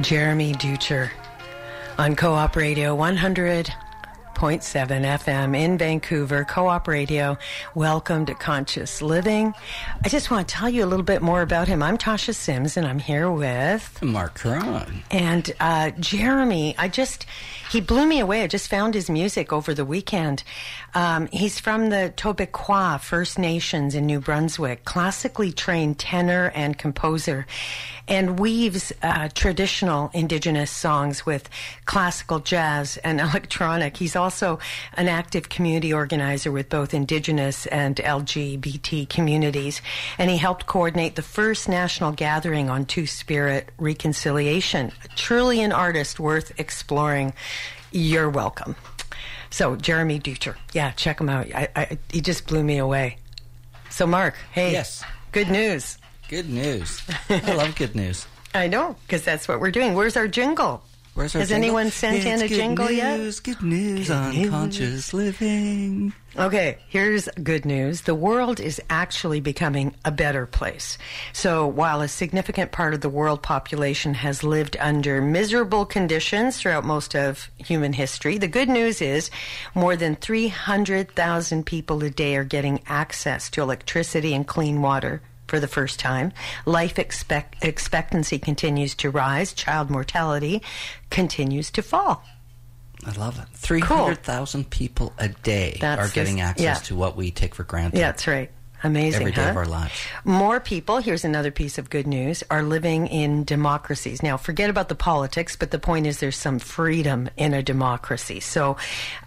Jeremy Dutcher on Co op Radio 100.7 FM in Vancouver, Co op Radio. Welcome to Conscious Living. I just want to tell you a little bit more about him. I'm Tasha Simms and I'm here with Marc Caron. And uh, Jeremy, I just, he blew me away. I just found his music over the weekend. Um, he's from the Tobique First Nations in New Brunswick, classically trained tenor and composer, and weaves uh, traditional Indigenous songs with classical jazz and electronic. He's also an active community organizer with both Indigenous and LGBT communities, and he helped coordinate the first national gathering on Two Spirit reconciliation. Truly an artist worth exploring. You're welcome. So Jeremy Dutcher, yeah, check him out. I, I, he just blew me away. So Marc, hey, Yes. good news. Good news. I love good news. I know because that's what we're doing. Where's our jingle? Where's our Has jingle? anyone sent It's in a jingle yet? news, Good news Good on news. conscious living. Okay, here's good news. The world is actually becoming a better place. So, while a significant part of the world population has lived under miserable conditions throughout most of human history, the good news is more than 300,000 people a day are getting access to electricity and clean water for the first time. Life expect- expectancy continues to rise, child mortality continues to fall. I love it. 300,000 people a day That's are getting access yeah. to what we take for granted Yeah, that's right. Amazing. every day huh? of our lives. More people, here's another piece of good news, are living in democracies. Now, forget about the politics, but the point is there's some freedom in a democracy. So,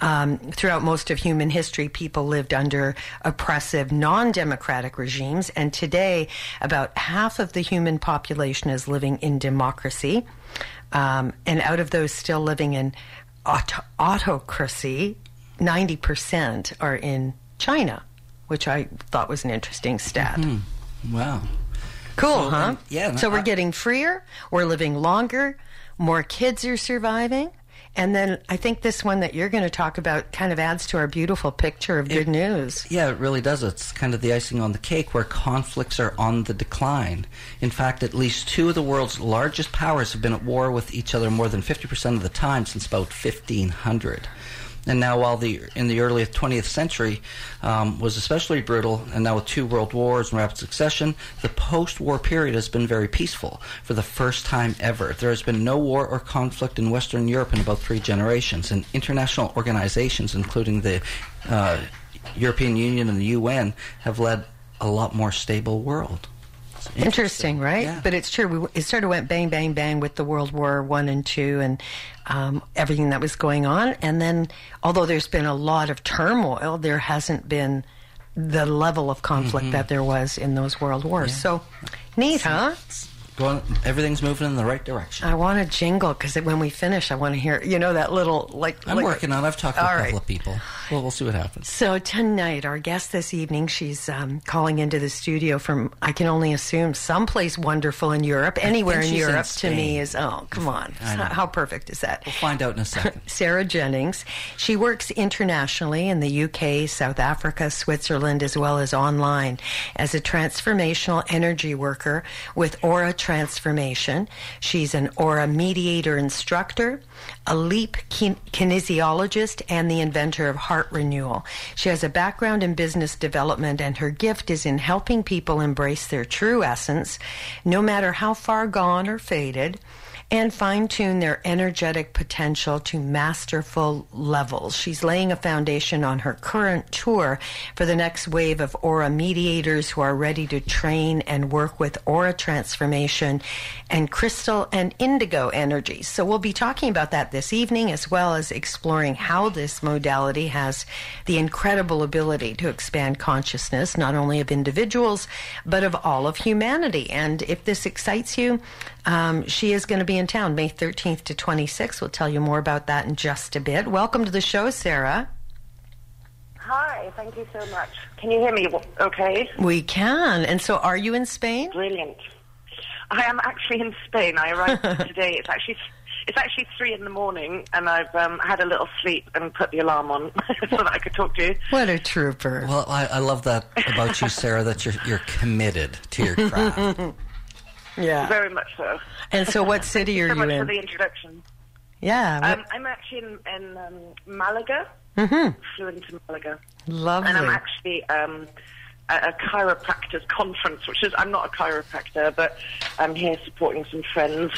um, throughout most of human history, people lived under oppressive, non democratic regimes, and today, about half of the human population is living in democracy. Um, and out of those still living in auto- autocracy, 90% are in China, which I thought was an interesting stat. Wow. Cool, So, huh? um, yeah, So we're I- getting freer, we're living longer, more kids are surviving. And then I think this one that you're going to talk about kind of adds to our beautiful picture of good news. Yeah, it really does. It's kind of the icing on the cake where conflicts are on the decline. In fact, at least two of the world's largest powers have been at war with each other more than 50% of the time since about 1500. And now, while the in the early 20th century um, was especially brutal, and now with two world wars in rapid succession, the post-war period has been very peaceful for the first time ever. There has been no war or conflict in Western Europe in about three generations, and international organizations, including the uh, European Union and the UN, have led a lot more stable world. It's Interesting, right? Yeah. But it's true. We, it sort of went bang, bang, bang with the World War One and Two, and um, everything that was going on. And then, although there's been a lot of turmoil, there hasn't been the level of conflict that there was in those world wars. So neat, huh? Going, everything's moving in the right direction. I want a jingle because when we finish, I want to hear you know that little like. I'm like- working on. it. I've talked to a couple right. of people. Well, we'll see what happens. So tonight, our guest this evening, she's um, calling into the studio from I can only assume someplace wonderful in Europe. Anywhere in she's in Europe to me is oh come on, how, how perfect is that? We'll find out in a second. Sarah Jennings. She works internationally in the UK, South Africa, Switzerland, as well as online as a transformational energy worker with Aura Transformation. She's an Aura mediator instructor, a leap kin- kinesiologist, and the inventor of heart renewal. She has a background in business development, and her gift is in helping people embrace their true essence, no matter how far gone or faded and fine tune their energetic potential to masterful levels. She's laying a foundation on her current tour for the next wave of aura mediators who are ready to train and work with aura transformation and crystal and indigo energies. So we'll be talking about that this evening as well as exploring how this modality has the incredible ability to expand consciousness not only of individuals but of all of humanity. And if this excites you, um, she is going to be in town May 13th to 26th. We'll tell you more about that in just a bit. Welcome to the show, Sarah. Hi, thank you so much. Can you hear me okay? We can. And so, are you in Spain? Brilliant. I am actually in Spain. I arrived today. It's actually it's actually three in the morning, and I've um, had a little sleep and put the alarm on so that I could talk to you. What a trooper. Well, I, I love that about you, Sarah. That you're you're committed to your craft. Yeah. Very much so. And so, what city are so you much in? for the introduction. yeah, Um, I'm actually in, in um, Malaga. Mhm. Flew into Malaga. lovely. And I'm actually um, at a chiropractors conference, which is, I'm not a chiropractor, but I'm here supporting some friends.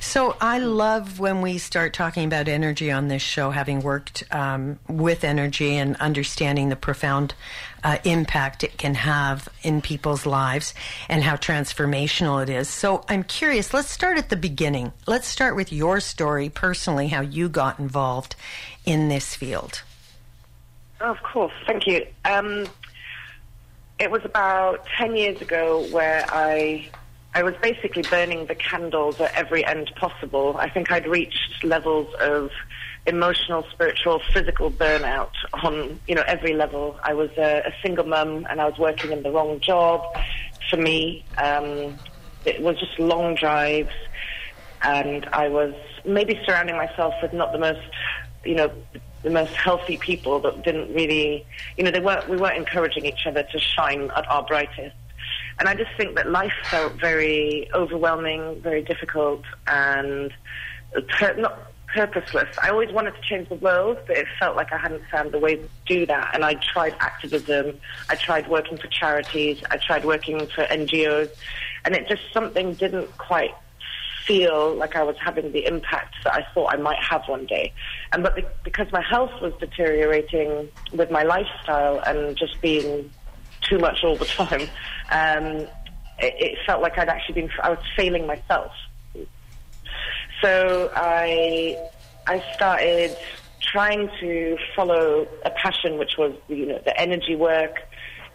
So I love when we start talking about energy on this show, having worked um, with energy and understanding the profound uh, impact it can have in people's lives and how transformational it is. So I'm curious. Let's start at the beginning. Let's start with your story personally, how you got involved in this field. Of course, thank you. Um, it was about 10 years ago where I I was basically burning the candles at every end possible. I think I'd reached levels of emotional, spiritual, physical burnout on, you know, every level. I was a, a single mum and I was working in the wrong job for me. Um, it was just long drives and I was maybe surrounding myself with not the most, you know, the most healthy people that didn't really, you know, they weren't, we weren't encouraging each other to shine at our brightest. And I just think that life felt very overwhelming, very difficult, and not purposeless. I always wanted to change the world, but it felt like I hadn't found the way to do that. And I tried activism, I tried working for charities, I tried working for NGOs, and it just something didn't quite feel like I was having the impact that I thought I might have one day. And but because my health was deteriorating with my lifestyle and just being too much all the time, um, it, it felt like I'd actually been, I was failing myself. So I, I started trying to follow a passion, which was you know the energy work.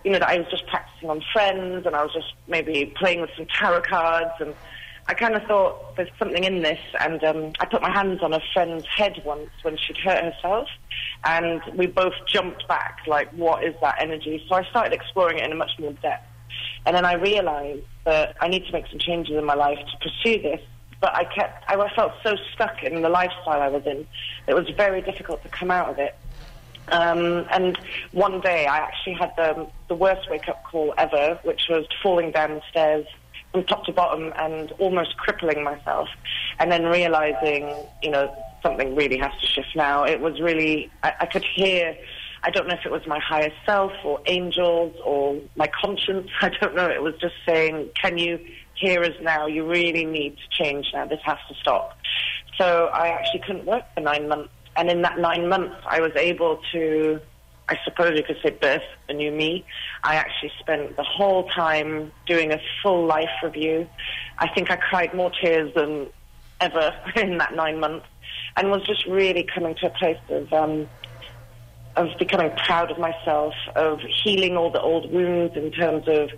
You know that I was just practicing on friends, and I was just maybe playing with some tarot cards, and I kind of thought there's something in this. And um, I put my hands on a friend's head once when she'd hurt herself, and we both jumped back, like, what is that energy? So I started exploring it in a much more depth. And then I realized that I need to make some changes in my life to pursue this. But I kept, I felt so stuck in the lifestyle I was in. It was very difficult to come out of it. Um, and one day I actually had the, the worst wake up call ever, which was falling down the stairs from top to bottom and almost crippling myself. And then realizing, you know, something really has to shift now. It was really, I, I could hear, I don't know if it was my higher self or angels or my conscience. I don't know. It was just saying, can you hear us now? You really need to change now. This has to stop. So I actually couldn't work for nine months. And in that nine months, I was able to, I suppose you could say, birth a new me. I actually spent the whole time doing a full life review. I think I cried more tears than ever in that nine months and was just really coming to a place of, um, of becoming proud of myself, of healing all the old wounds in terms of,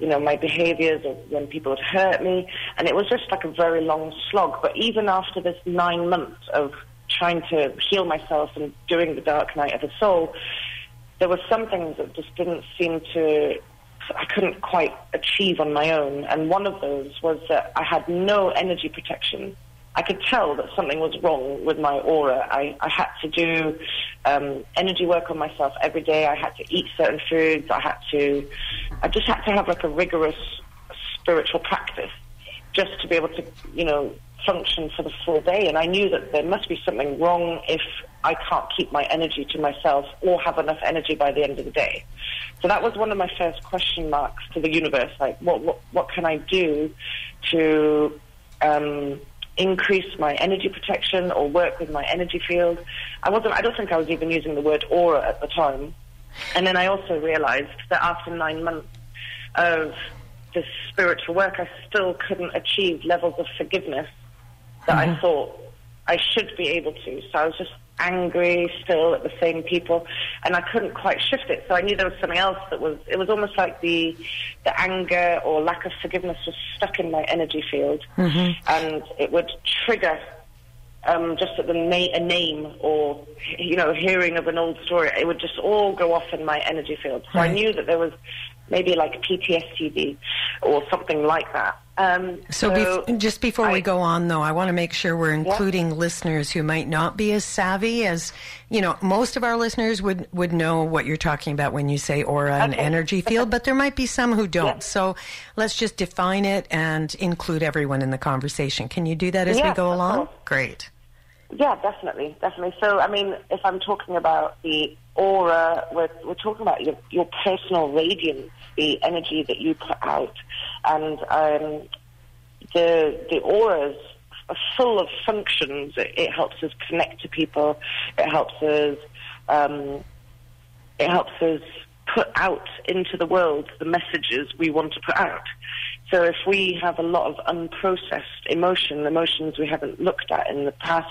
you know, my behaviors of when people had hurt me. And it was just like a very long slog. But even after this nine months of trying to heal myself and doing the dark night of the soul, there were some things that just didn't seem to, I couldn't quite achieve on my own. And one of those was that I had no energy protection. I could tell that something was wrong with my aura. I, I had to do um, energy work on myself every day. I had to eat certain foods. I had to, I just had to have like a rigorous spiritual practice just to be able to, you know, function for the full day. And I knew that there must be something wrong if I can't keep my energy to myself or have enough energy by the end of the day. So that was one of my first question marks to the universe. Like, what, what, what can I do to, um, increase my energy protection or work with my energy field. I wasn't, I don't think I was even using the word aura at the time. And then I also realized that after nine months of this spiritual work, I still couldn't achieve levels of forgiveness that I mm-hmm. thought I should be able to. So I was just angry still at the same people and I couldn't quite shift it. So I knew there was something else that was, it was almost like the, the anger or lack of forgiveness was stuck in my energy field and it would trigger um, just at the na- a name or, you know, hearing of an old story, it would just all go off in my energy field. So I knew that there was maybe like PTSD or something like that. Um, so, so bef- just before I, we go on, though, I want to make sure we're including yeah. listeners who might not be as savvy as you know. Most of our listeners would would know what you're talking about when you say aura okay. and energy field, but there might be some who don't. Yeah. So, let's just define it and include everyone in the conversation. Can you do that as yeah, we go along? Great. Yeah, definitely, definitely. So, I mean, if I'm talking about the aura, we're, we're talking about your, your personal radiance, the energy that you put out, and um, the the auras are full of functions. It, it, helps us connect to people. It helps us. Um, it helps us put out into the world the messages we want to put out. So if we have a lot of unprocessed emotion, emotions we haven't looked at in the past,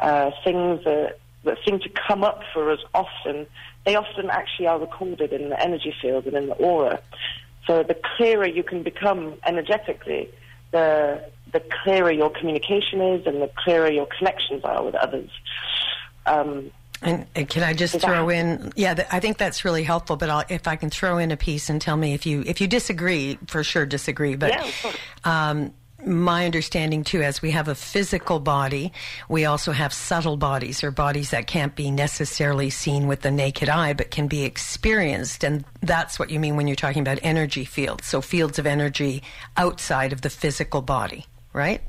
uh, things that, that seem to come up for us often, they often actually are recorded in the energy field and in the aura. So the clearer you can become energetically, the the clearer your communication is, and the clearer your connections are with others. Um, and, and, can I just throw in? Yeah, th- I think that's really helpful. But I'll, if I can throw in a piece and tell me if you if you disagree, for sure disagree. But yeah, um, my understanding too, as we have a physical body, we also have subtle bodies or bodies that can't be necessarily seen with the naked eye, but can be experienced. And that's what you mean when you're talking about energy fields. So fields of energy outside of the physical body, right?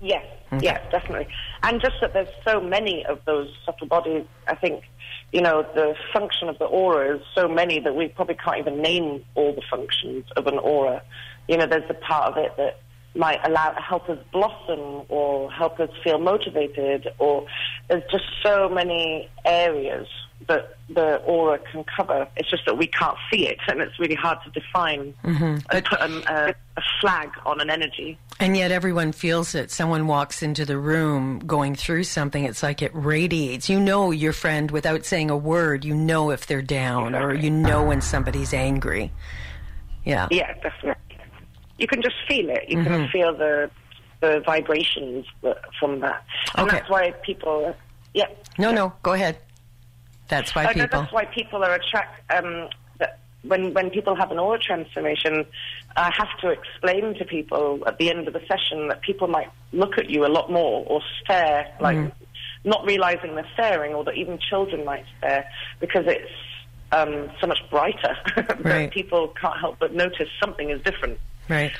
Yes, okay. yes, definitely. And just that there's so many of those subtle bodies, I think, you know, the function of the aura is so many that we probably can't even name all the functions of an aura. You know, there's the part of it that might allow help us blossom or help us feel motivated or there's just so many areas that the aura can cover. It's just that we can't see it, and it's really hard to define mm-hmm. and put a, a, a, flag on an energy. And yet, everyone feels it. Someone walks into the room going through something. It's like it radiates. You know your friend without saying a word. You know if they're down, exactly. or you know when somebody's angry. Yeah. Yeah, definitely. You can just feel it. You mm-hmm. can feel the the vibrations from that, and okay. that's why people. Yeah. No, no. Go ahead. That's why people. That's why people are attracted. Um, when when people have an aura transformation, I have to explain to people at the end of the session that people might look at you a lot more or stare, like mm. not realizing they're staring, or that even children might stare because it's um, so much brighter that right. people can't help but notice something is different. Right.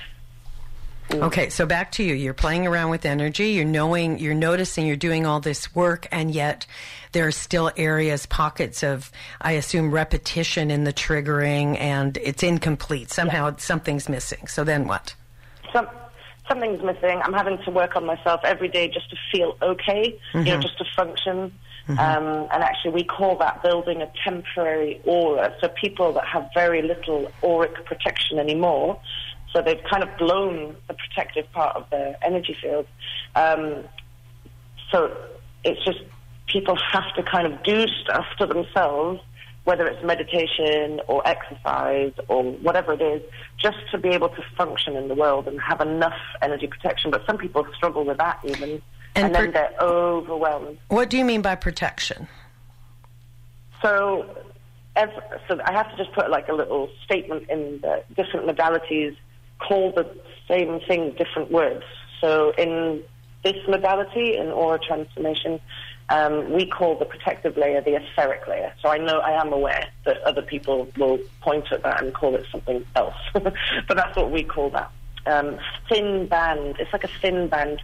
Okay, so back to you. You're playing around with energy. You're knowing, you're noticing, you're doing all this work, and yet there are still areas, pockets of, I assume, repetition in the triggering, and it's incomplete. Somehow yeah. something's missing. So then what? Some, something's missing. I'm having to work on myself every day just to feel okay, mm-hmm. you know, mm-hmm. just to function. Mm-hmm. Um, and actually, we call that building a temporary aura. So people that have very little auric protection anymore so they've kind of blown the protective part of their energy field. Um, so it's just people have to kind of do stuff to themselves, whether it's meditation or exercise or whatever it is, just to be able to function in the world and have enough energy protection. But some people struggle with that even, and, and then they're overwhelmed. What do you mean by protection? So, so I have to just put like a little statement in the different modalities call the same thing different words. So in this modality, in aura transformation, um, we call the protective layer the etheric layer. So I know I am aware that other people will point at that and call it something else, but that's what we call that. Um, thin band. It's like a thin band.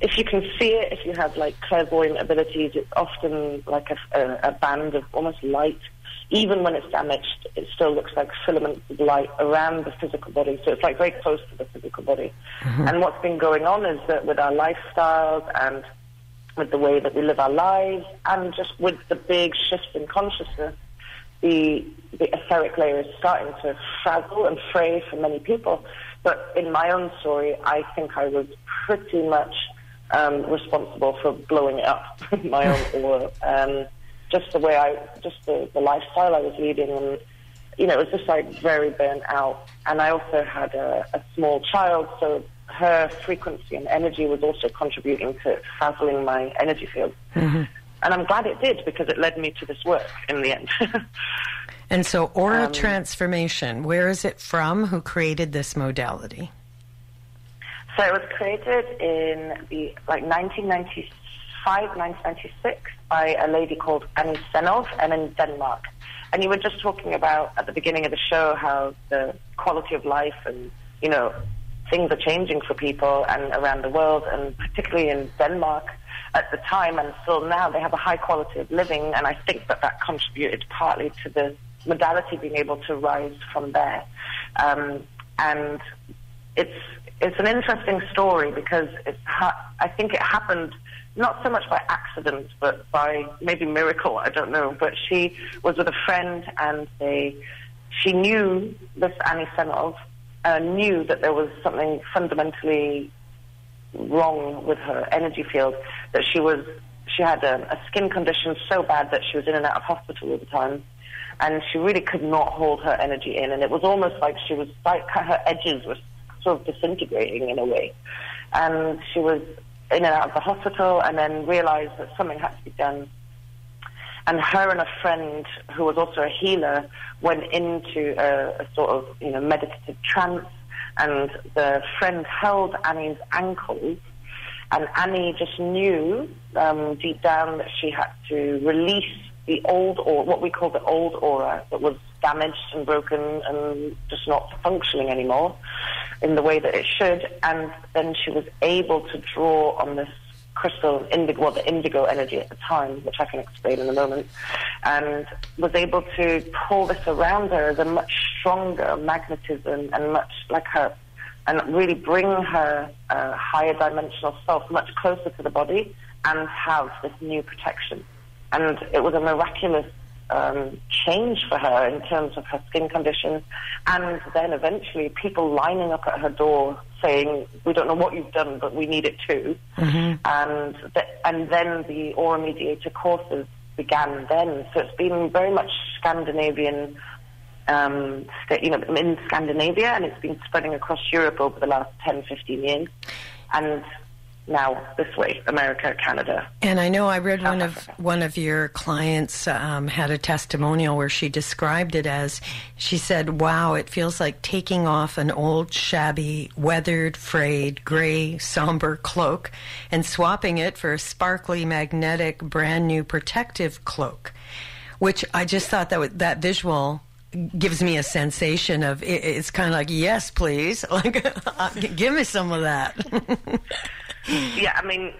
If you can see it, if you have like clairvoyant abilities, it's often like a, a, a band of almost light even when it's damaged, it still looks like filaments of light around the physical body. So it's like very close to the physical body. Mm-hmm. And what's been going on is that with our lifestyles and with the way that we live our lives and just with the big shift in consciousness, the, the etheric layer is starting to frazzle and fray for many people. But in my own story, I think I was pretty much um, responsible for blowing it up, my own aura. Um, just the way I, just the, the lifestyle I was leading, and you know, it was just like very burnt out. And I also had a, a small child, so her frequency and energy was also contributing to frazzling my energy field. Mm-hmm. And I'm glad it did because it led me to this work in the end. And so, aura um, transformation, where is it from? Who created this modality? So it was created in the like 1995, 1996 by a lady called Anni Sennov and in Denmark. And you were just talking about at the beginning of the show how the quality of life and, you know, things are changing for people and around the world and particularly in Denmark at the time and still now they have a high quality of living and I think that that contributed partly to the modality being able to rise from there. Um, and it's it's an interesting story because it's ha- I think it happened not so much by accident, but by maybe miracle. I don't know. But she was with a friend, and they she knew this Anni Sennov uh, knew that there was something fundamentally wrong with her energy field. That she was she had a, a skin condition so bad that she was in and out of hospital all the time and she really could not hold her energy in, and it was almost like she was like her edges were sort of disintegrating in a way. And she was in and out of the hospital and then realized that something had to be done. And her and a friend who was also a healer went into a, a sort of, you know, meditative trance and the friend held Anni's ankles and Annie just knew um, deep down that she had to release the old or what we call the old aura that was damaged and broken and just not functioning anymore in the way that it should. And then she was able to draw on this crystal indigo, well, the indigo energy at the time, which I can explain in a moment, and was able to pull this around her as a much stronger magnetism and much like her, and really bring her uh, higher dimensional self much closer to the body and have this new protection. And it was a miraculous um, change for her in terms of her skin condition. And then eventually people lining up at her door saying, we don't know what you've done, but we need it too. Mm-hmm. And, and then the aura mediator courses began then. So it's been very much Scandinavian, um, you know, in Scandinavia, and it's been spreading across Europe over the last 10, 15 years. And now this way, America, Canada. And I know I read South one Africa. of one of your clients um, had a testimonial where she described it as she said, "Wow, it feels like taking off an old, shabby, weathered, frayed, gray, somber cloak and swapping it for a sparkly, magnetic, brand new protective cloak." Which I just thought that that visual gives me a sensation of it, it's kind of like yes please like uh, give me some of that yeah, I mean,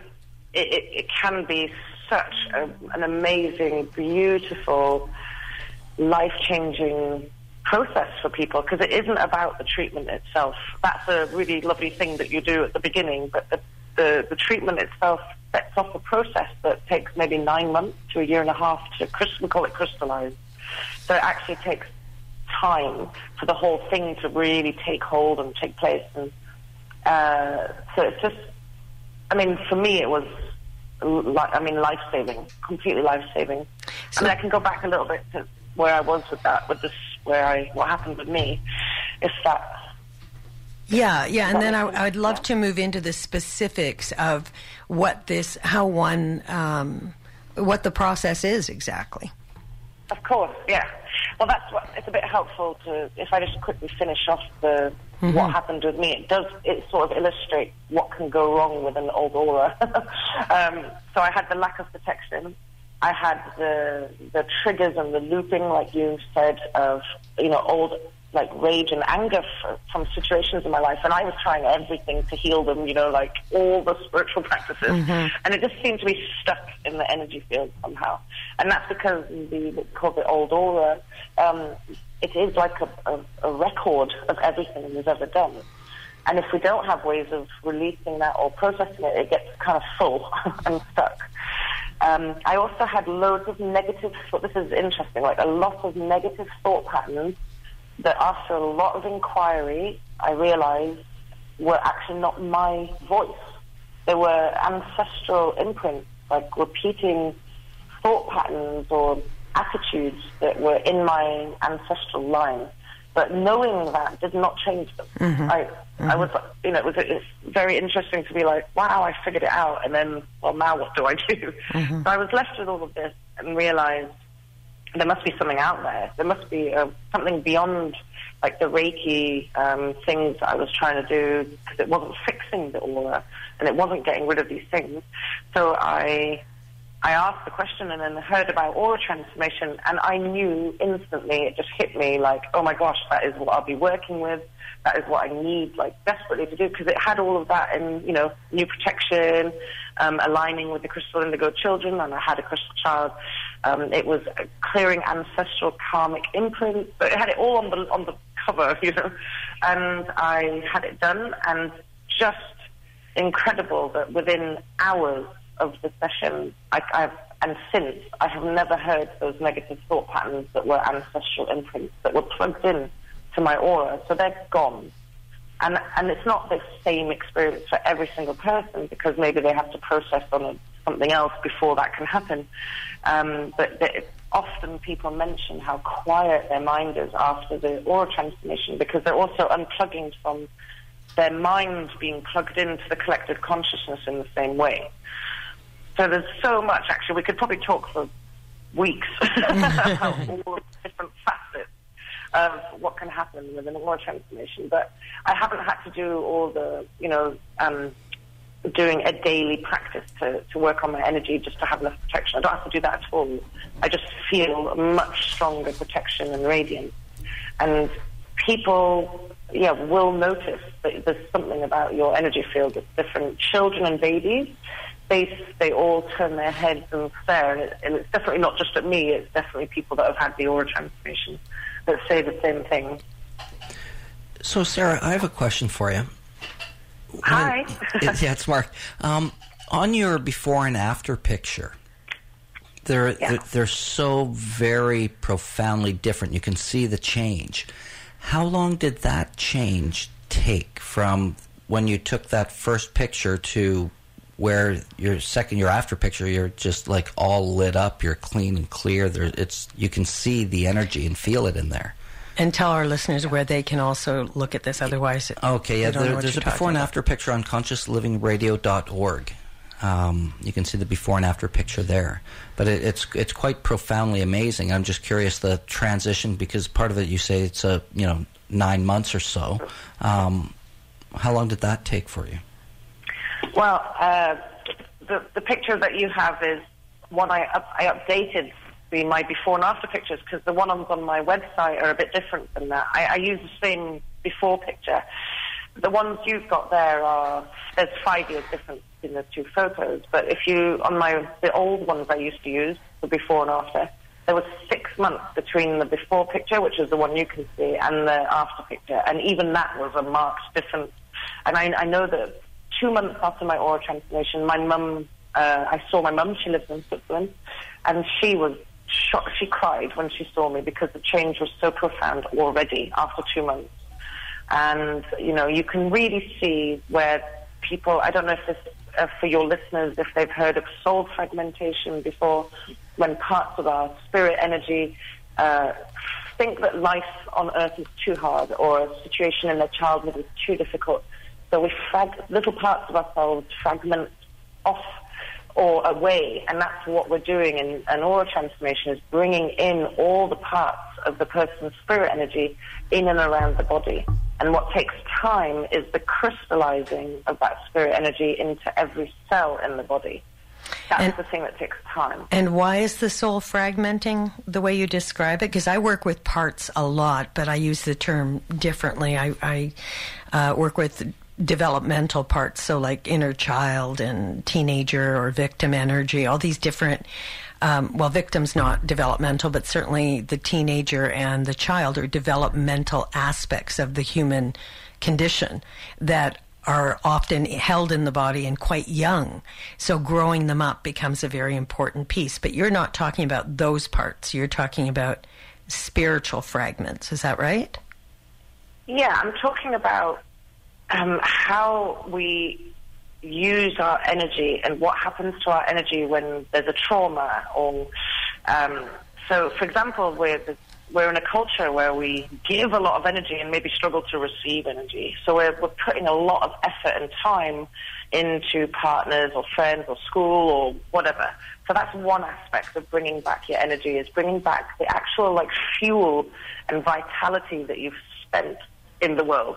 it, it, it can be such a, an amazing, beautiful, life changing process for people because it isn't about the treatment itself. That's a really lovely thing that you do at the beginning, but the, the, the treatment itself sets off a process that takes maybe nine months to a year and a half to, we call it crystallize. So it actually takes time for the whole thing to really take hold and take place. And uh, so it's just I mean, for me, it was, like I mean, life saving, completely life saving. So, I mean, I can go back a little bit to where I was with that, with this, where I, what happened with me. If that. Yeah, yeah, and then I, I, would love yeah. to move into the specifics of what this, how one, um, what the process is exactly. Of course, yeah. Well, that's what it's a bit helpful to. If I just quickly finish off the mm-hmm. what happened with me, it does it sort of illustrate what can go wrong with an old aura. um, so I had the lack of protection. I had the the triggers and the looping, like you said, of you know old like rage and anger for, from situations in my life, and I was trying everything to heal them. You know, like all the spiritual practices, mm-hmm. and it just seemed to be stuck in the energy field somehow. And that's because the called the old aura. Um, it is like a, a, a record of everything we've ever done. And if we don't have ways of releasing that or processing it, it gets kind of full and stuck. Um, I also had loads of negative, this is interesting, like a lot of negative thought patterns that after a lot of inquiry, I realized were actually not my voice. They were ancestral imprints, like repeating thought patterns or attitudes that were in my ancestral line. But knowing that did not change them. Mm-hmm. I, mm-hmm. I was, you know, it was it's very interesting to be like, wow, I figured it out, and then, well, now what do I do? Mm-hmm. So I was left with all of this and realized there must be something out there. There must be uh, something beyond like the Reiki um, things I was trying to do because it wasn't fixing the aura and it wasn't getting rid of these things. So I I asked the question and then heard about aura transformation, and I knew instantly. It just hit me like, oh my gosh, that is what I'll be working with. That is what I need, like desperately to do, because it had all of that, and you know, new protection, um, aligning with the crystal indigo children, and I had a crystal child. Um, it was clearing ancestral karmic imprints, but it had it all on the on the cover, you know. And I had it done, and just incredible that within hours of the session, I, I've, and since, I have never heard those negative thought patterns that were ancestral imprints that were plugged in to my aura. So they're gone. And, and it's not the same experience for every single person because maybe they have to process on a, something else before that can happen. Um, but the, often people mention how quiet their mind is after the aura transformation because they're also unplugging from their mind being plugged into the collective consciousness in the same way. So there's so much, actually. We could probably talk for weeks about all the different facets of what can happen with an aura transformation. But I haven't had to do all the, you know, um, doing a daily practice to, to work on my energy just to have enough protection. I don't have to do that at all. I just feel much stronger protection and radiance. And people, yeah, will notice that there's something about your energy field that's different. Children and babies, they, they all turn their heads and stare. And, it, and it's definitely not just at me, it's definitely people that have had the aura transformation that say the same thing. So, Sarah, I have a question for you. Hi. it, yeah, it's Marc. Um, on your before and after picture, they're, Yeah. they're they're so very profoundly different. You can see the change. How long did that change take from when you took that first picture to where your second your after picture you're just like all lit up you're clean and clear there it's you can see the energy and feel it in there And tell our listeners where they can also look at this. Otherwise, Okay, yeah, there, there's a before and about. after picture on consciouslivingradio.org. Um, you can see the before and after picture there, but it, it's it's quite profoundly amazing. I'm just curious the transition because part of it you say it's a you know nine months or so. Um, how long did that take for you? Well, uh, the, the picture that you have is one I, I updated the, my before and after pictures because the ones on my website are a bit different than that. I, I use the same before picture. The ones you've got there are, there's five years difference in the two photos. But if you, on my, the old ones I used to use, the before and after, there was six months between the before picture, which is the one you can see, and the after picture. And even that was a marked difference. And I, I know that two months after my aura transformation, my mum, uh, I saw my mum, she lives in Switzerland, and she was shocked. She cried when she saw me because the change was so profound already after two months. And, you know, you can really see where people, I don't know if this, uh, for your listeners, if they've heard of soul fragmentation before, when parts of our spirit energy uh, think that life on earth is too hard or a situation in their childhood is too difficult. So we frag- little parts of ourselves fragment off or away, and that's what we're doing in an aura transformation is bringing in all the parts of the person's spirit energy in and around the body. And what takes time is the crystallizing of that spirit energy into every cell in the body. That's And- the thing that takes time. And why is the soul fragmenting the way you describe it? Because I work with parts a lot, but I use the term differently. I, I uh, work with developmental parts, so like inner child and teenager or victim energy, all these different. Um, well, victim's not developmental, but certainly the teenager and the child are developmental aspects of the human condition that are often held in the body and quite young. So growing them up becomes a very important piece. But you're not talking about those parts. You're talking about spiritual fragments. Is that right? Yeah, I'm talking about um, how we use our energy and what happens to our energy when there's a trauma. Or um, so, for example, we're we're in a culture where we give a lot of energy and maybe struggle to receive energy. So we're we're putting a lot of effort and time into partners or friends or school or whatever. So that's one aspect of bringing back your energy is bringing back the actual like fuel and vitality that you've spent in the world.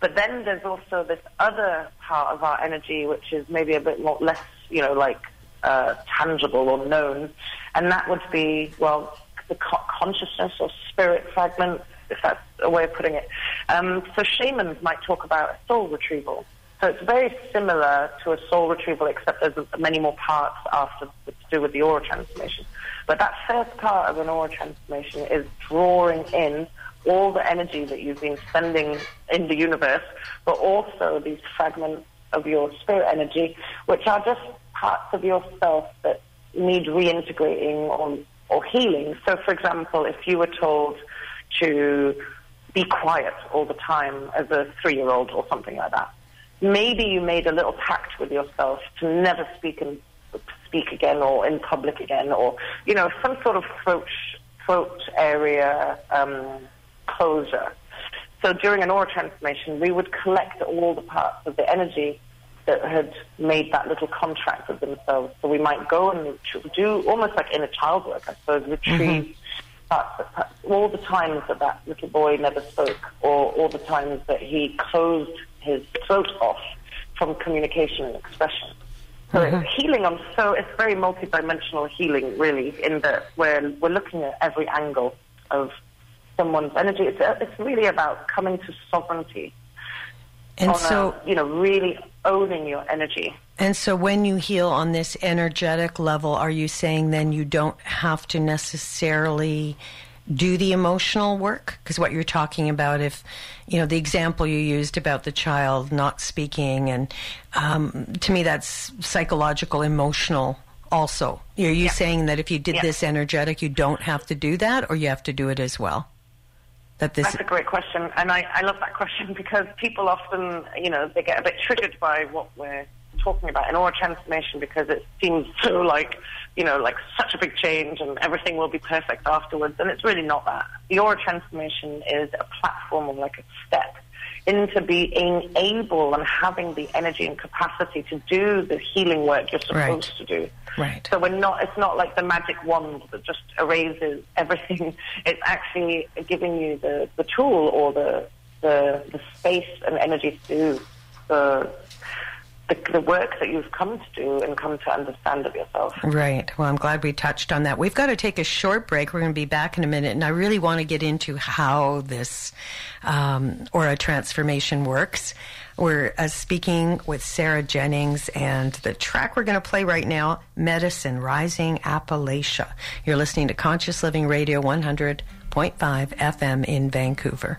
But then there's also this other part of our energy which is maybe a bit more less, you know, like uh, tangible or known, and that would be well the co- consciousness or spirit fragment, if that's a way of putting it. Um, so shamans might talk about soul retrieval. So it's very similar to a soul retrieval, except there's many more parts after to do with the aura transformation. But that first part of an aura transformation is drawing in all the energy that you've been spending in the universe, but also these fragments of your spirit energy, which are just parts of yourself that need reintegrating or, or healing. So, for example, if you were told to be quiet all the time as a three year old or something like that, maybe you made a little pact with yourself to never speak and speak again or in public again or, you know, some sort of throat, throat area um, closure. So during an aura transformation, we would collect all the parts of the energy that had made that little contract with themselves. So we might go and do almost like inner child work, I suppose, retrieve mm-hmm. parts, all the times that that little boy never spoke, or all the times that he closed his throat off from communication and expression. So mm-hmm. it's healing on so it's very multidimensional healing, really, in that we're we're looking at every angle of someone's energy. It's it's really about coming to sovereignty. And so, a, you know, really owning your energy. And so, when you heal on this energetic level, are you saying then you don't have to necessarily do the emotional work? Because what you're talking about, if, you know, the example you used about the child not speaking, and um, to me, that's psychological, emotional also. Are you yeah. saying that if you did yeah. this energetic, you don't have to do that, or you have to do it as well? That this That's a great question, and I, I love that question because people often, you know, they get a bit triggered by what we're talking about in aura transformation because it seems so like, you know, like such a big change and everything will be perfect afterwards, and it's really not that. The aura transformation is a platform or like a step into being able and having the energy and capacity to do the healing work you're supposed right. to do. Right. So we're not. It's not like the magic wand that just erases everything. It's actually giving you the, the tool or the, the the space and energy to do the the, the, work that you've come to do and come to understand of yourself. Right. Well, I'm glad we touched on that. We've got to take a short break. We're going to be back in a minute, and I really want to get into how this um, aura transformation works. We're uh, speaking with Sarah Jennings, and the track we're going to play right now, Medicine Rising Appalachia. You're listening to Conscious Living Radio 100.5 FM in Vancouver.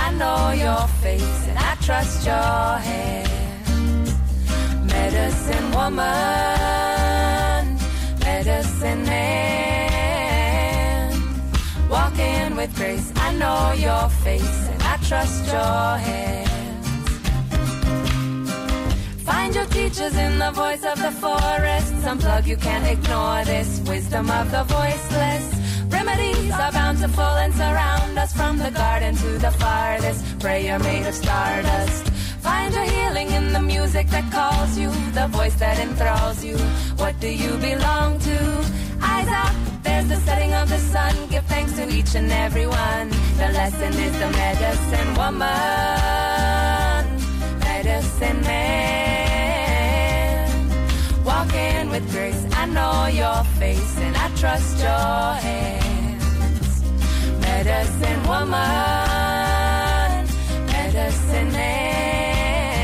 I know your face and I trust your hand. Medicine woman, medicine man, walking with grace. I know your face and I trust your hands. Find your teachers in the voice of the forest. Unplug, you can't ignore this wisdom of the voiceless. Remedies are bountiful and surround us from the garden to the farthest. Prayer made of stardust. Find your healing in the music that calls you, the voice that enthralls you. What do you belong to? Eyes up. There's the setting of the sun. Give thanks to each and every one. The lesson is the medicine woman, medicine man. Walking with grace, I know your face and I trust your hands. Medicine woman, medicine man.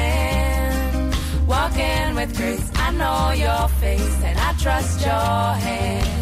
Walking with grace, I know your face and I trust your hands.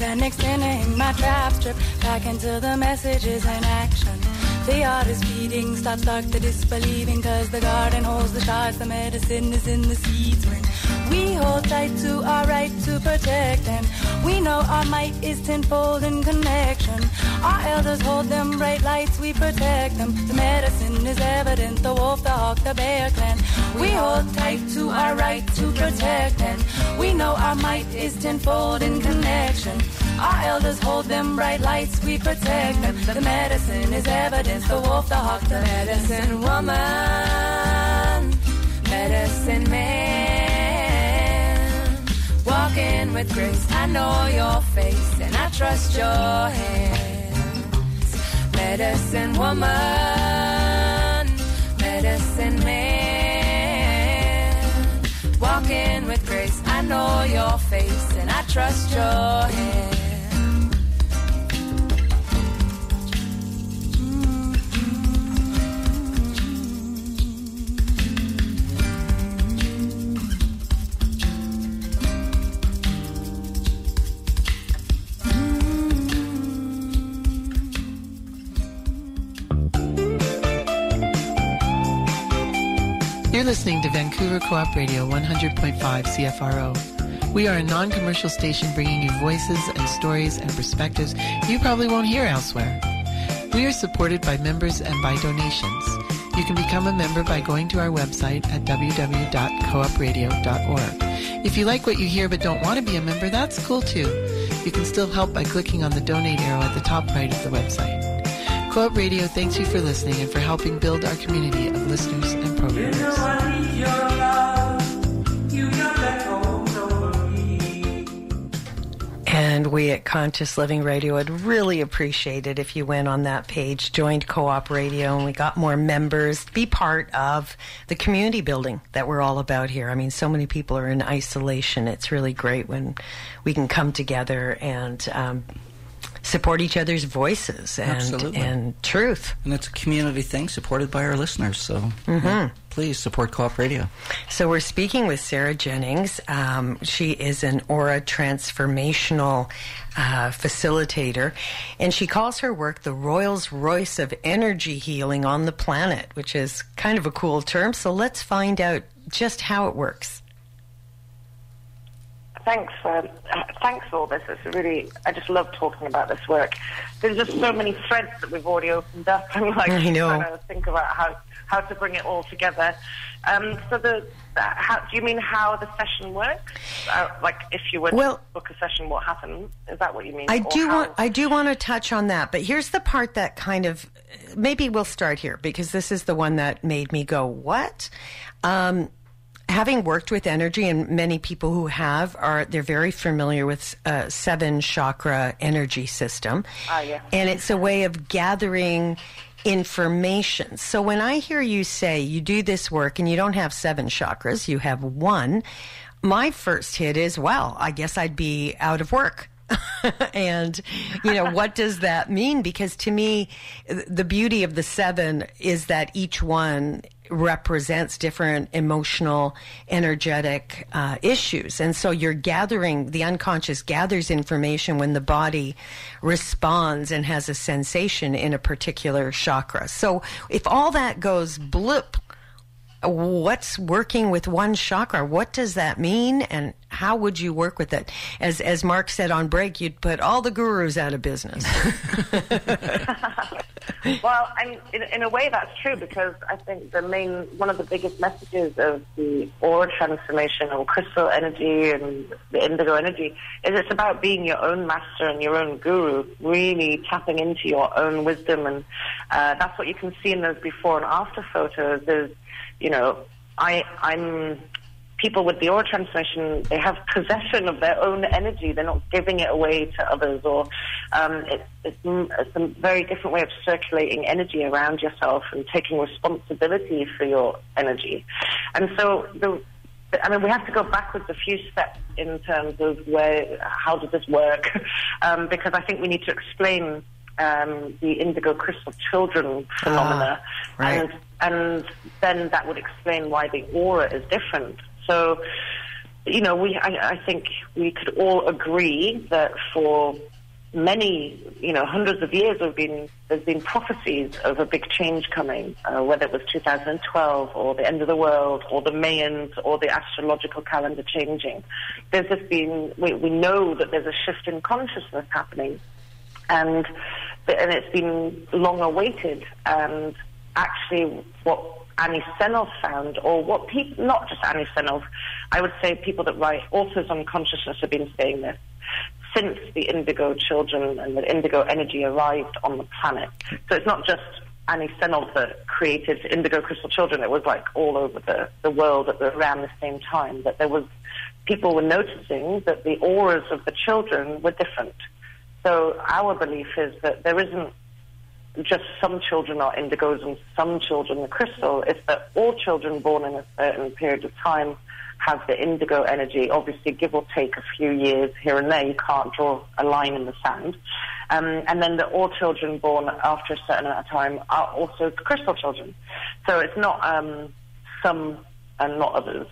And extending my trap strip back into the messages and action. The art is feeding, stop start the disbelieving, cause the garden holds the shards, the medicine is in the seeds when we hold tight to our right to protect and we know our might is tenfold in connection. Our elders hold them bright lights, we protect them. The medicine is evident, the wolf, the hawk, the bear clan. We hold tight to our right to protect and we know our might is tenfold in connection. Our elders hold them bright lights, we protect them. The medicine is evidence, the wolf, the hawk, the medicine woman, medicine man. Walking with grace, I know your face and I trust your hands. Medicine woman, medicine man. Walking with grace, I know your face and I trust your hands. Listening to Vancouver Co-op Radio 100.5 CFRO. We are a non-commercial station bringing you voices and stories and perspectives you probably won't hear elsewhere. We are supported by members and by donations. You can become a member by going to our website at www.coopradio.org. If you like what you hear but don't want to be a member, that's cool too. You can still help by clicking on the donate arrow at the top right of the website. Co-op Radio thanks you for listening and for helping build our community of listeners and programmers. And we at Conscious Living Radio would really appreciate it if you went on that page, joined Co-op Radio, and we got more members. Be part of the community building that we're all about here. I mean, so many people are in isolation. It's really great when we can come together and um, support each other's voices and Absolutely. and truth. And it's a community thing supported by our listeners. So Mm-hmm. yeah, please support Co-op Radio. So we're speaking with Sarah Jennings. Um, she is an aura transformational uh, facilitator, and she calls her work the Rolls Royce of energy healing on the planet, which is kind of a cool term. So let's find out just how it works. Thanks, uh, thanks for all this. It's really, I just love talking about this work. There's just so many threads that we've already opened up. I'm like I know. trying to think about how how to bring it all together. Um, so the, the how, do you mean how the session works? Uh, like if you were Well- to book a session, what happens? Is that what you mean? I Or do how- want I do want to touch on that, but here's the part that kind of maybe we'll start here because this is the one that made me go what. Um, having worked with energy, and many people who have are they're very familiar with uh, seven chakra energy system, Ah, yeah. and it's a way of gathering information. So when I hear you say you do this work and you don't have seven chakras, you have one, my first hit is, well, I guess I'd be out of work. and you know what does that mean because to me the beauty of the seven is that each one represents different emotional energetic uh, issues. And so you're gathering the unconscious gathers information when the body responds and has a sensation in a particular chakra. So if all that goes bloop what's working with one chakra? What does that mean, and how would you work with it? As as Marc said on break, you'd put all the gurus out of business. well, I'm, in, in a way, that's true because I think the main one of the biggest messages of the aura transformation or crystal energy and the indigo energy is it's about being your own master and your own guru, really tapping into your own wisdom, and uh, that's what you can see in those before and after photos. Is you know, I I'm people with the aura transmission, they have possession of their own energy. They're not giving it away to others, or um, it's, it's, it's, a very different way of circulating energy around yourself and taking responsibility for your energy. And so, the, I mean, we have to go backwards a few steps in terms of where, how does this work? um, because I think we need to explain um, the indigo crystal children phenomena, ah, right. and and then that would explain why the aura is different. So, you know, we I, I think we could all agree that for many, you know, hundreds of years have been there's been prophecies of a big change coming, uh, whether it was 2012 or the end of the world or the Mayans or the astrological calendar changing. There's just been we, we know that there's a shift in consciousness happening, and and it's been long awaited. And actually, what Anni Sennov found, or what people, not just Anni Sennov, I would say people that write authors on consciousness have been saying this since the indigo children and the indigo energy arrived on the planet. So it's not just Anni Sennov that created indigo crystal children. It was like all over the, the world at the, around the same time that there was people were noticing that the auras of the children were different. So our belief is that there isn't just some children are indigos and some children are crystal. It's that all children born in a certain period of time have the indigo energy. Obviously, give or take a few years here and there, you can't draw a line in the sand. Um, and then that all children born after a certain amount of time are also crystal children. So it's not um, some and not others.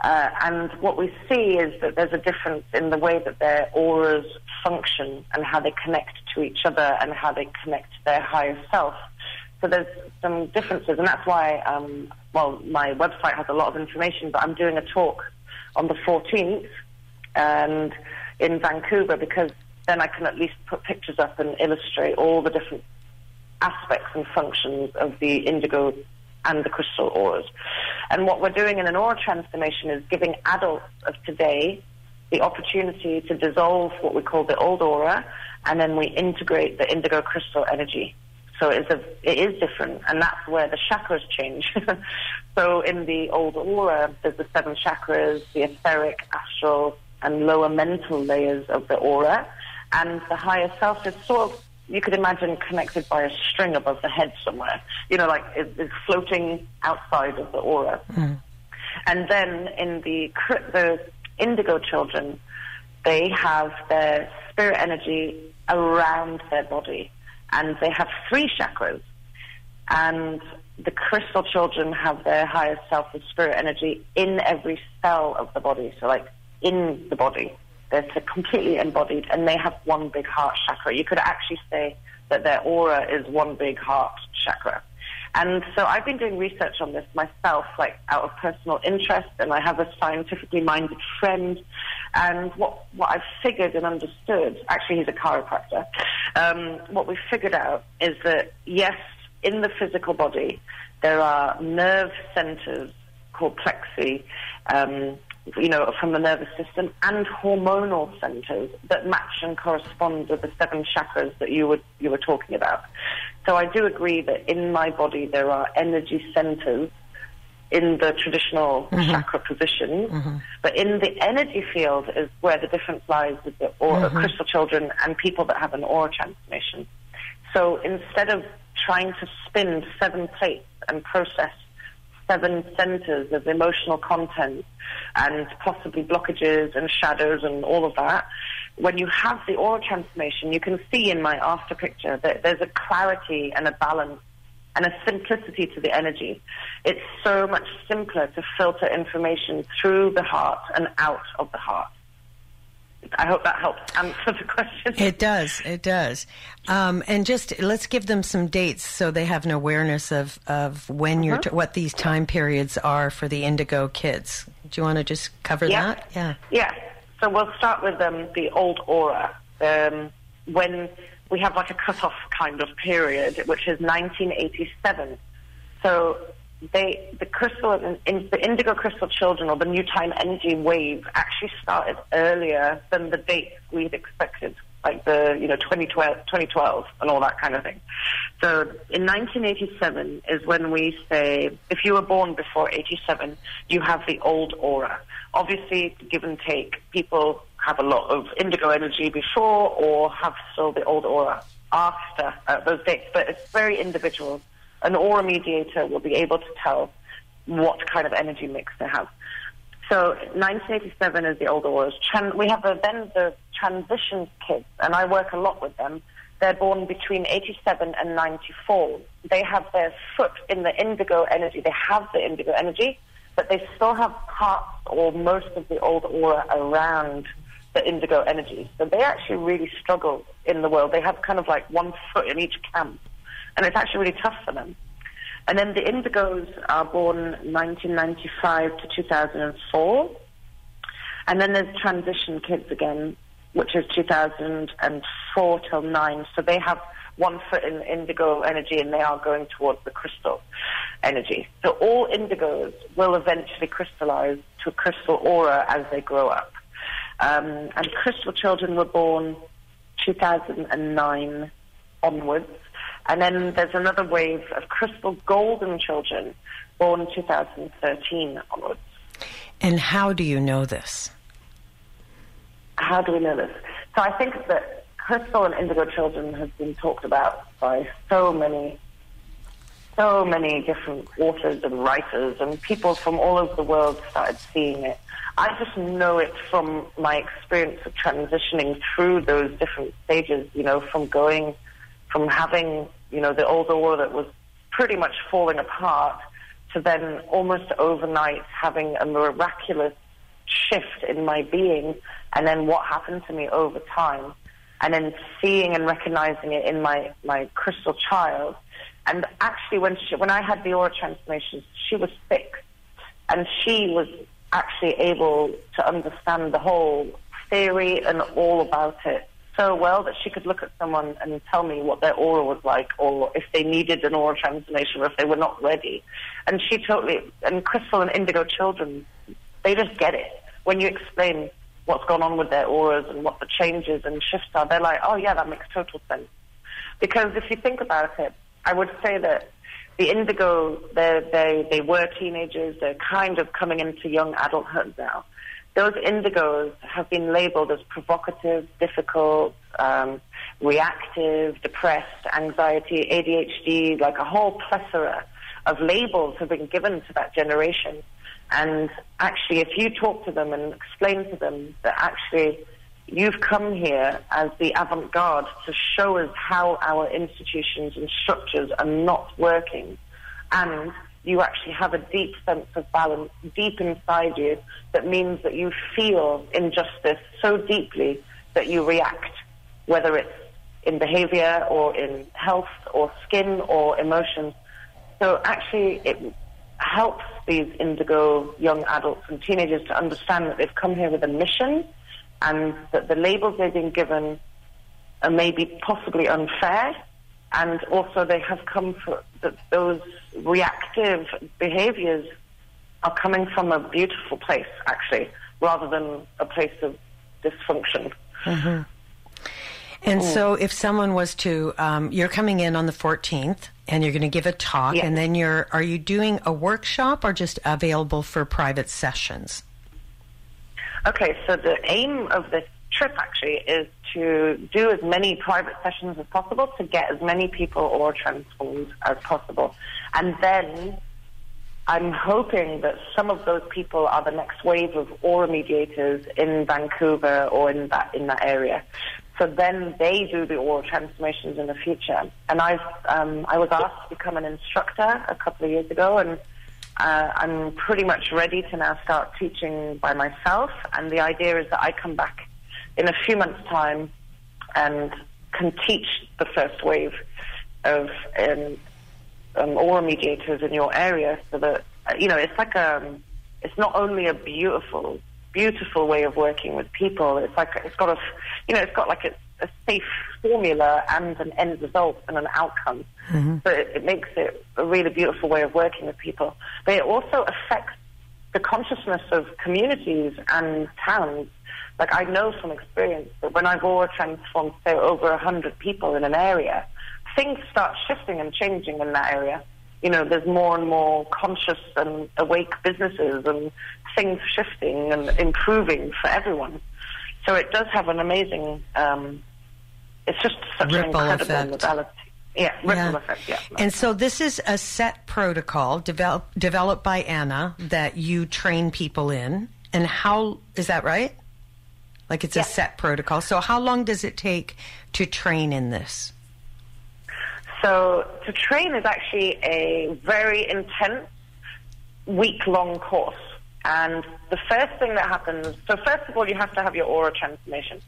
Uh, and what we see is that there's a difference in the way that their auras function and how they connect to each other and how they connect to their higher self. So there's some differences, and that's why, um, well, my website has a lot of information, but I'm doing a talk on the 14th and in Vancouver because then I can at least put pictures up and illustrate all the different aspects and functions of the indigo and the crystal auras. And what we're doing in an aura transformation is giving adults of today the opportunity to dissolve what we call the old aura, and then we integrate the indigo crystal energy. So it's a, it is different, and that's where the chakras change. so in the old aura, there's the seven chakras, the etheric, astral, and lower mental layers of the aura, and the higher self is sort of you could imagine connected by a string above the head somewhere. You know, like it, it's floating outside of the aura. Mm. And then in the the indigo children, they have their spirit energy around their body, and they have three chakras. And the crystal children have their higher self, the spirit energy, in every cell of the body. So, like in the body. They're completely embodied, and they have one big heart chakra. You could actually say that their aura is one big heart chakra. And so I've been doing research on this myself, like out of personal interest, and I have a scientifically minded friend. And what, what I've figured and understood, actually he's a chiropractor, um, what we've figured out is that yes, in the physical body, there are nerve centers called plexi, um, you know, from the nervous system and hormonal centers that match and correspond with the seven chakras that you were you were talking about. So I do agree that in my body there are energy centers in the traditional mm-hmm. chakra position, mm-hmm. but in the energy field is where the difference lies with the aura, mm-hmm. crystal children and people that have an aura transformation. So instead of trying to spin seven plates and process seven centers of emotional content and possibly blockages and shadows and all of that. When you have the aura transformation, you can see in my after picture that there's a clarity and a balance and a simplicity to the energy. It's so much simpler to filter information through the heart and out of the heart. I hope that helps answer the question. It does. It does. Um, and just let's give them some dates so they have an awareness of, of when you're Uh-huh. t- what these time periods are for the Indigo kids. Do you want to just cover Yeah. that? Yeah. Yeah. So we'll start with um, the old aura. Um, when we have like a cut-off kind of period, which is 1987. So they, the crystal, in, the indigo crystal children or the new time energy wave actually started earlier than the date we'd expected, like the, you know, 2012, 2012 and all that kind of thing. So in 1987 is when we say, if you were born before 87, you have the old aura. Obviously, give and take, people have a lot of indigo energy before or have still the old aura after uh, those dates, but it's very individual. An aura mediator will be able to tell what kind of energy mix they have. So 1987 is the older auras. Tran- we have the, then the transition kids, and I work a lot with them. They're born between 87 and 94. They have their foot in the indigo energy. They have the indigo energy, but they still have parts or most of the old aura around the indigo energy. So they actually really struggle in the world. They have kind of like one foot in each camp, and it's actually really tough for them. And then the indigos are born 1995 to 2004. And then there's transition kids again, which is 2004 till 9. So they have one foot in indigo energy and they are going towards the crystal energy. So all indigos will eventually crystallize to a crystal aura as they grow up. Um, and crystal children were born 2009 onwards. And then there's another wave of crystal golden children born 2013 onwards. And how do you know this? How do we know this? So I think that crystal and indigo children have been talked about by so many, so many different authors and writers, and people from all over the world started seeing it. I just know it from my experience of transitioning through those different stages, you know, from going, from having, you know, the old aura that was pretty much falling apart to then almost overnight having a miraculous shift in my being and then what happened to me over time and then seeing and recognizing it in my, my crystal child. And actually when she, when I had the aura transformations, she was sick and she was actually able to understand the whole theory and all about it so well that she could look at someone and tell me what their aura was like or if they needed an aura transformation or if they were not ready. And she totally, and Crystal and Indigo children, they just get it. When you explain what's gone on with their auras and what the changes and shifts are, they're like, oh yeah, that makes total sense. Because if you think about it, I would say that the indigo, they they were teenagers. They're kind of coming into young adulthood now. Those indigos have been labeled as provocative, difficult, um, reactive, depressed, anxiety, ADHD, like a whole plethora of labels have been given to that generation. And actually, if you talk to them and explain to them that actually you've come here as the avant-garde to show us how our institutions and structures are not working, and you actually have a deep sense of balance deep inside you that means that you feel injustice so deeply that you react, whether it's in behavior or in health or skin or emotions. So actually, it helps these indigo young adults and teenagers to understand that they've come here with a mission and that the labels they've been given are maybe possibly unfair and also they have come for that those reactive behaviors are coming from a beautiful place actually rather than a place of dysfunction And so, if someone was to, um, you're coming in on the 14th, and you're going to give a talk, Yes. and then you're, are you doing a workshop or just available for private sessions? Okay, so the aim of this trip actually is to do as many private sessions as possible to get as many people or transformed as possible. And then I'm hoping that some of those people are the next wave of aura mediators in Vancouver or in that in that area. So then they do the aura transformations in the future. And I've um, I was asked to become an instructor a couple of years ago, and uh, I'm pretty much ready to now start teaching by myself. And the idea is that I come back in a few months' time and can teach the first wave of um, um, aura mediators in your area so that, uh, you know, it's like a, um, it's not only a beautiful, beautiful way of working with people, it's like, it's got a, you know, it's got like a, a safe formula and an end result and an outcome. Mm-hmm. So it, it makes it a really beautiful way of working with people. But it also affects the consciousness of communities and towns. Like I know from experience that when I've aura transformed, say, over a hundred people in an area, things start shifting and changing in that area. You know, there's more and more conscious and awake businesses and things shifting and improving for everyone. So it does have an amazing, um, it's just such Ripple an incredible effect. modality. Yeah, ripple Yeah. effect, yeah. And so this is a set protocol develop, developed by Anni that you train people in. And how is that right? Like it's Yeah. a set protocol. So how long does it take to train in this? So to train is actually a very intense week-long course. And the first thing that happens, so first of all, you have to have your aura transformation.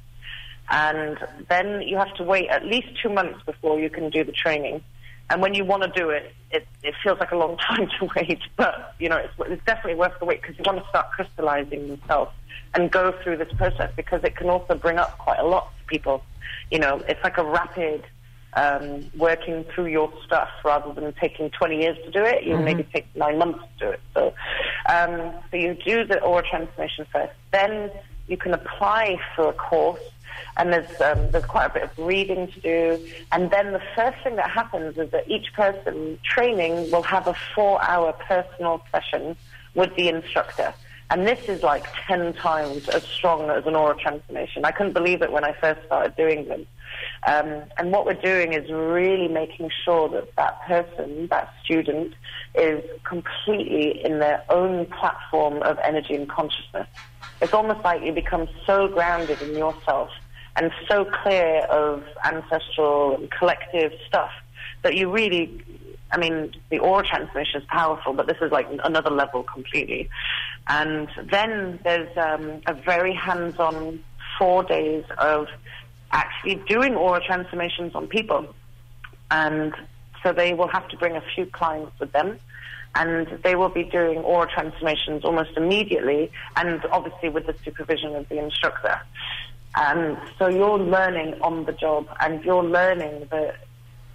And then you have to wait at least two months before you can do the training. And when you want to do it, it, it feels like a long time to wait, but you know it's, it's definitely worth the wait because you want to start crystallizing yourself and go through this process because it can also bring up quite a lot for people. You know, it's like a rapid um, working through your stuff rather than taking 20 years to do it. You maybe take nine months to do it. So, um, so you do the aura transformation first. Then you can apply for a course, and there's um, there's quite a bit of reading to do. And then the first thing that happens is that each person training will have a four-hour personal session with the instructor. And this is like 10 times as strong as an aura transformation. I couldn't believe it when I first started doing them. Um, and what we're doing is really making sure that that person, that student, is completely in their own platform of energy and consciousness. It's almost like you become so grounded in yourself and so clear of ancestral and collective stuff that you really, I mean, the aura transmission is powerful, but this is like another level completely. And then there's um, a very hands-on four days of actually doing aura transformations on people. And so they will have to bring a few clients with them. And they will be doing aura transformations almost immediately, and obviously with the supervision of the instructor. And so you're learning on the job, and you're learning that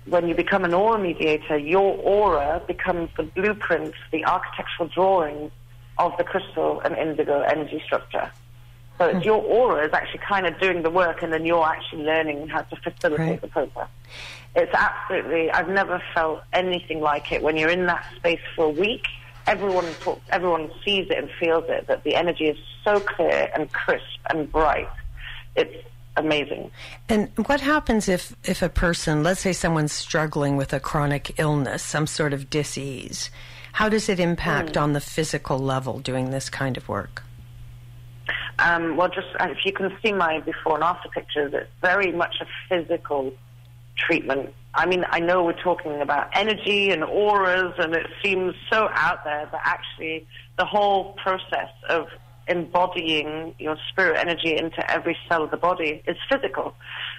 when you become an aura mediator, your aura becomes the blueprint, the architectural drawing of the crystal and indigo energy structure. So it's your aura is actually kind of doing the work, and then you're actually learning how to facilitate Right. the process. It's absolutely, I've never felt anything like it. When you're in that space for a week, everyone talks, everyone sees it and feels it, that the energy is so clear and crisp and bright. It's amazing. And what happens if, if a person, let's say someone's struggling with a chronic illness, some sort of disease, how does it impact hmm. on the physical level doing this kind of work? Um, well, just uh, if you can see my before and after pictures, it's very much a physical treatment. I mean, I know we're talking about energy and auras, and it seems so out there, but actually, the whole process of embodying your spirit energy into every cell of the body is physical.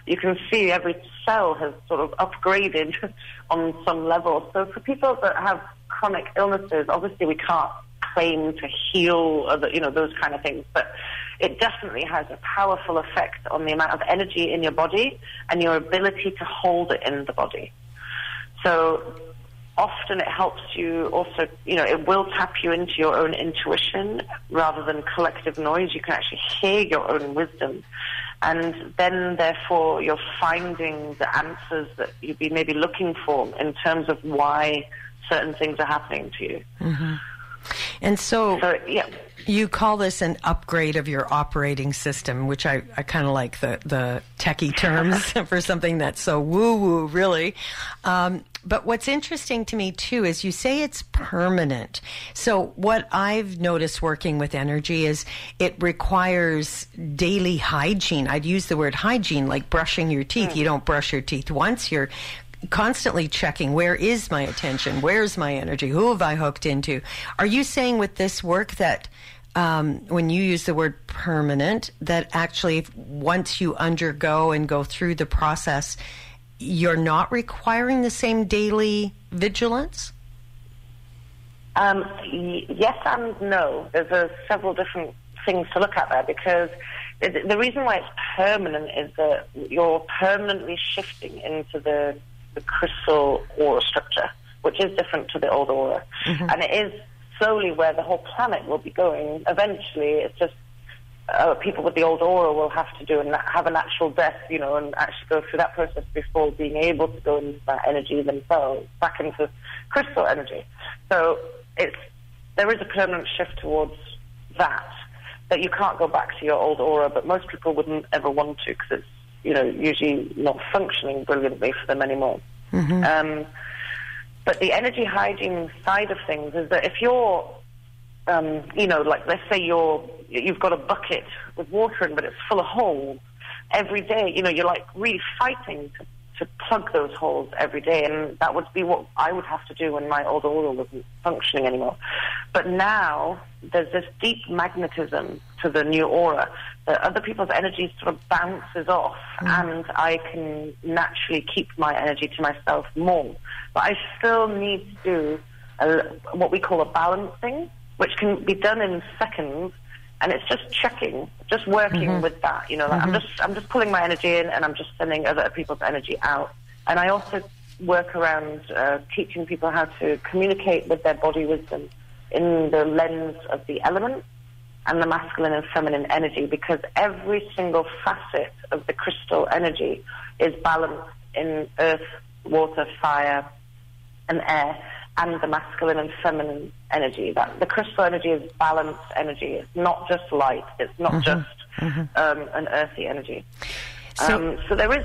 You can see every cell has sort of upgraded on some level. So for people that have chronic illnesses, obviously we can't claim to heal, other, you know, those kind of things, but it definitely has a powerful effect on the amount of energy in your body and your ability to hold it in the body. So often it helps you also, you know, it will tap you into your own intuition rather than collective noise. You can actually hear your own wisdom. And then, therefore, you're finding the answers that you'd be maybe looking for in terms of why certain things are happening to you. Mm-hmm. And so, So, yeah. you call this an upgrade of your operating system, which I, I kind of like the, the techie terms for something that's so woo woo, really. Um, but what's interesting to me too is you say it's permanent. So what I've noticed working with energy is it requires daily hygiene. I'd use the word hygiene, like brushing your teeth. You don't brush your teeth once. You're constantly checking where is my attention? Where's my energy? Who have I hooked into? Are you saying with this work that um, when you use the word permanent, that actually once you undergo and go through the process, you're not requiring the same daily vigilance? Um, y- yes and no. There's a, several different things to look at there because the, the reason why it's permanent is that you're permanently shifting into the, the crystal aura structure, which is different to the old aura. And it is slowly where the whole planet will be going. Eventually, it's just uh, people with the old aura will have to do and have a natural death, you know, and actually go through that process before being able to go into that energy themselves, back into crystal energy. So it's there is a permanent shift towards that that you can't go back to your old aura, but most people wouldn't ever want to because it's you know usually not functioning brilliantly for them anymore. Um, but the energy hygiene side of things is that if you're um, you know, like let's say you're you've got a bucket with water in, but it's full of holes. Every day, you know, you're like really fighting to, to plug those holes every day, and that would be what I would have to do when my old aura wasn't functioning anymore. But now there's this deep magnetism to the new aura that other people's energy sort of bounces off, mm. and I can naturally keep my energy to myself more. But I still need to do a, what we call a balancing which can be done in seconds, and it's just checking, just working mm-hmm. with that. You know, like I'm mm-hmm. just I'm just pulling my energy in, and I'm just sending other people's energy out. And I also work around uh, teaching people how to communicate with their body wisdom in the lens of the elements and the masculine and feminine energy, because every single facet of the crystal energy is balanced in earth, water, fire, and air and the masculine and feminine energy. That the crystal energy is balanced energy. It's not just light. It's not just um, an earthy energy. So- um, so there is.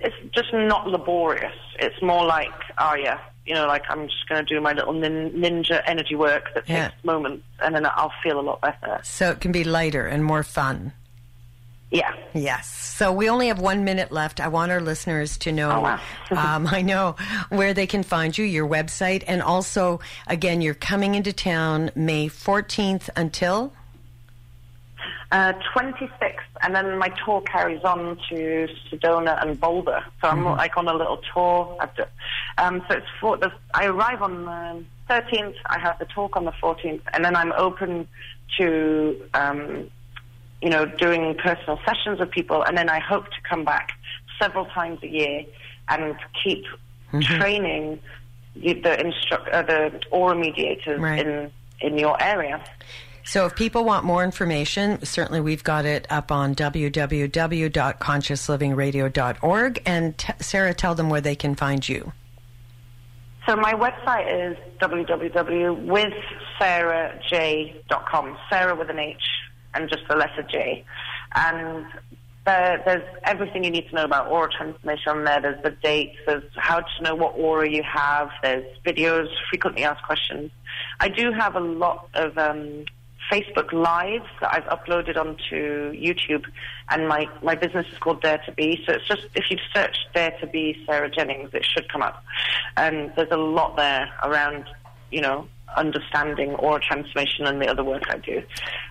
It's just not laborious. It's more like, oh yeah, you know, like I'm just going to do my little nin- ninja energy work that Yeah. takes moments, and then I'll feel a lot better. So it can be lighter and more fun. Yeah. Yes. So we only have one minute left. I want our listeners to know, Oh, wow. um, I know, where they can find you, your website, and also, again, you're coming into town May 14th until. Uh, 26th, and then my tour carries on to Sedona and Boulder. So I'm like on a little tour. Um, so it's for the, I arrive on the 13th. I have the talk on the 14th, and then I'm open to, um, you know, doing personal sessions with people, and then I hope to come back several times a year and keep training the, the instruct, uh, the aura mediators Right. in in your area. So if people want more information, certainly we've got it up on www.consciousliving.radio.org. And t- Sarah, tell them where they can find you. So my website is www.withsarahj.com. Sarah with an H and just the letter J. And there, there's everything you need to know about aura transformation on there. There's the dates. There's how to know what aura you have. There's videos, frequently asked questions. I do have a lot of um, Facebook Lives that I've uploaded onto YouTube, and my, my business is called Dare to Be. So it's just if you search Dare to Be Sarah Jennings, it should come up. And there's a lot there around, you know, understanding aura transformation and the other work I do.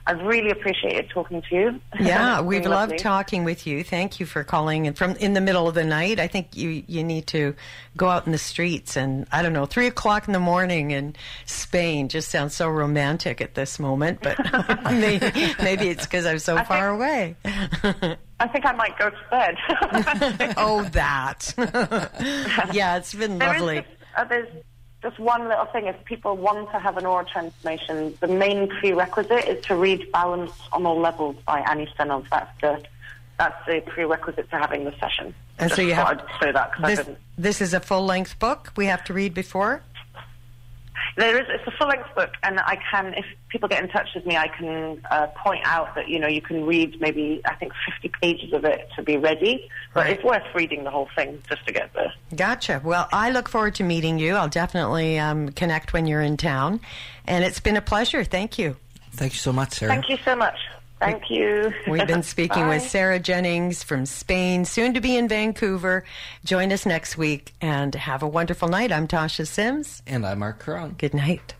I've really appreciated talking to you. Yeah, we've loved lovely. talking with you. Thank you for calling. And from in the middle of the night, I think you you need to go out in the streets and I don't know, three o'clock in the morning in Spain just sounds so romantic at this moment. But maybe, maybe it's because I'm so I far away. I think I might go to bed. oh, that. yeah, it's been There lovely. just, uh, there's just one little thing. If people want to have an aura transformation, the main prerequisite is to read Balance on All Levels by Anni Sennov. That's the that's the prerequisite to having the session. And Just so you have I'd say that this. This is a full length book we have to read before. There is it's a full length book, and I can if people get in touch with me, I can uh, point out that you know you can read maybe I think 50 pages of it to be ready, but Right. it's worth reading the whole thing just to get there. Gotcha. Well, I look forward to meeting you. I'll definitely um, connect when you're in town, and it's been a pleasure. Thank you. Thank you so much, Sarah. Thank you so much. Thank you. We've been speaking with Sarah Jennings from Spain, soon to be in Vancouver. Join us next week and have a wonderful night. I'm Tasha Simms. And I'm Marc Caron. Good night.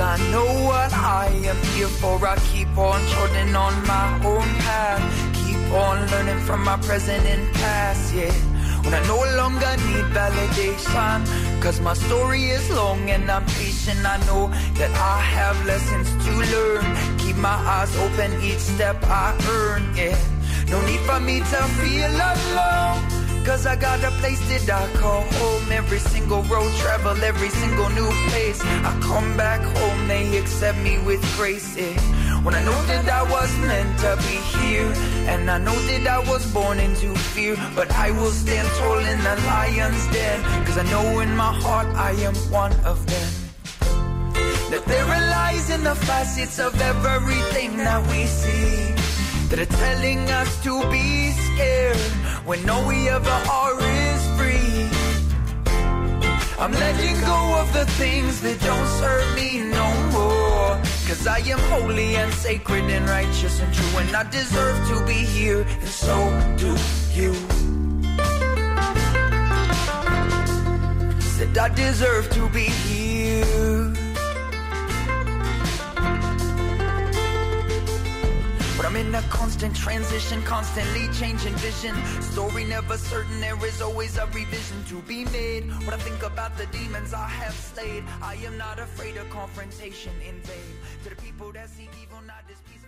Therefore, I am here for, I keep on trotting on my own path. Keep on learning from my present and past, yeah. When I no longer need validation, cause my story is long and I'm patient. I know that I have lessons to learn. Keep my eyes open each step I earn, yeah. No need for me to feel alone. Cause I got a place that I call home Every single road travel, every single new place I come back home, they accept me with grace yeah. When I know that I was meant to be here And I know that I was born into fear But I will stand tall in the lion's den Cause I know in my heart I am one of them That there are lies in the facets of everything that we see that are telling us to be scared when all we ever are is free. I'm letting go of the things that don't serve me no more. Cause I am holy and sacred and righteous and true, and I deserve to be here, and so do you. Said I deserve to be here. But I'm in a constant transition, constantly changing vision. Story never certain, there is always a revision to be made. When I think about the demons I have slayed, I am not afraid of confrontation in vain. To the people that seek evil, not I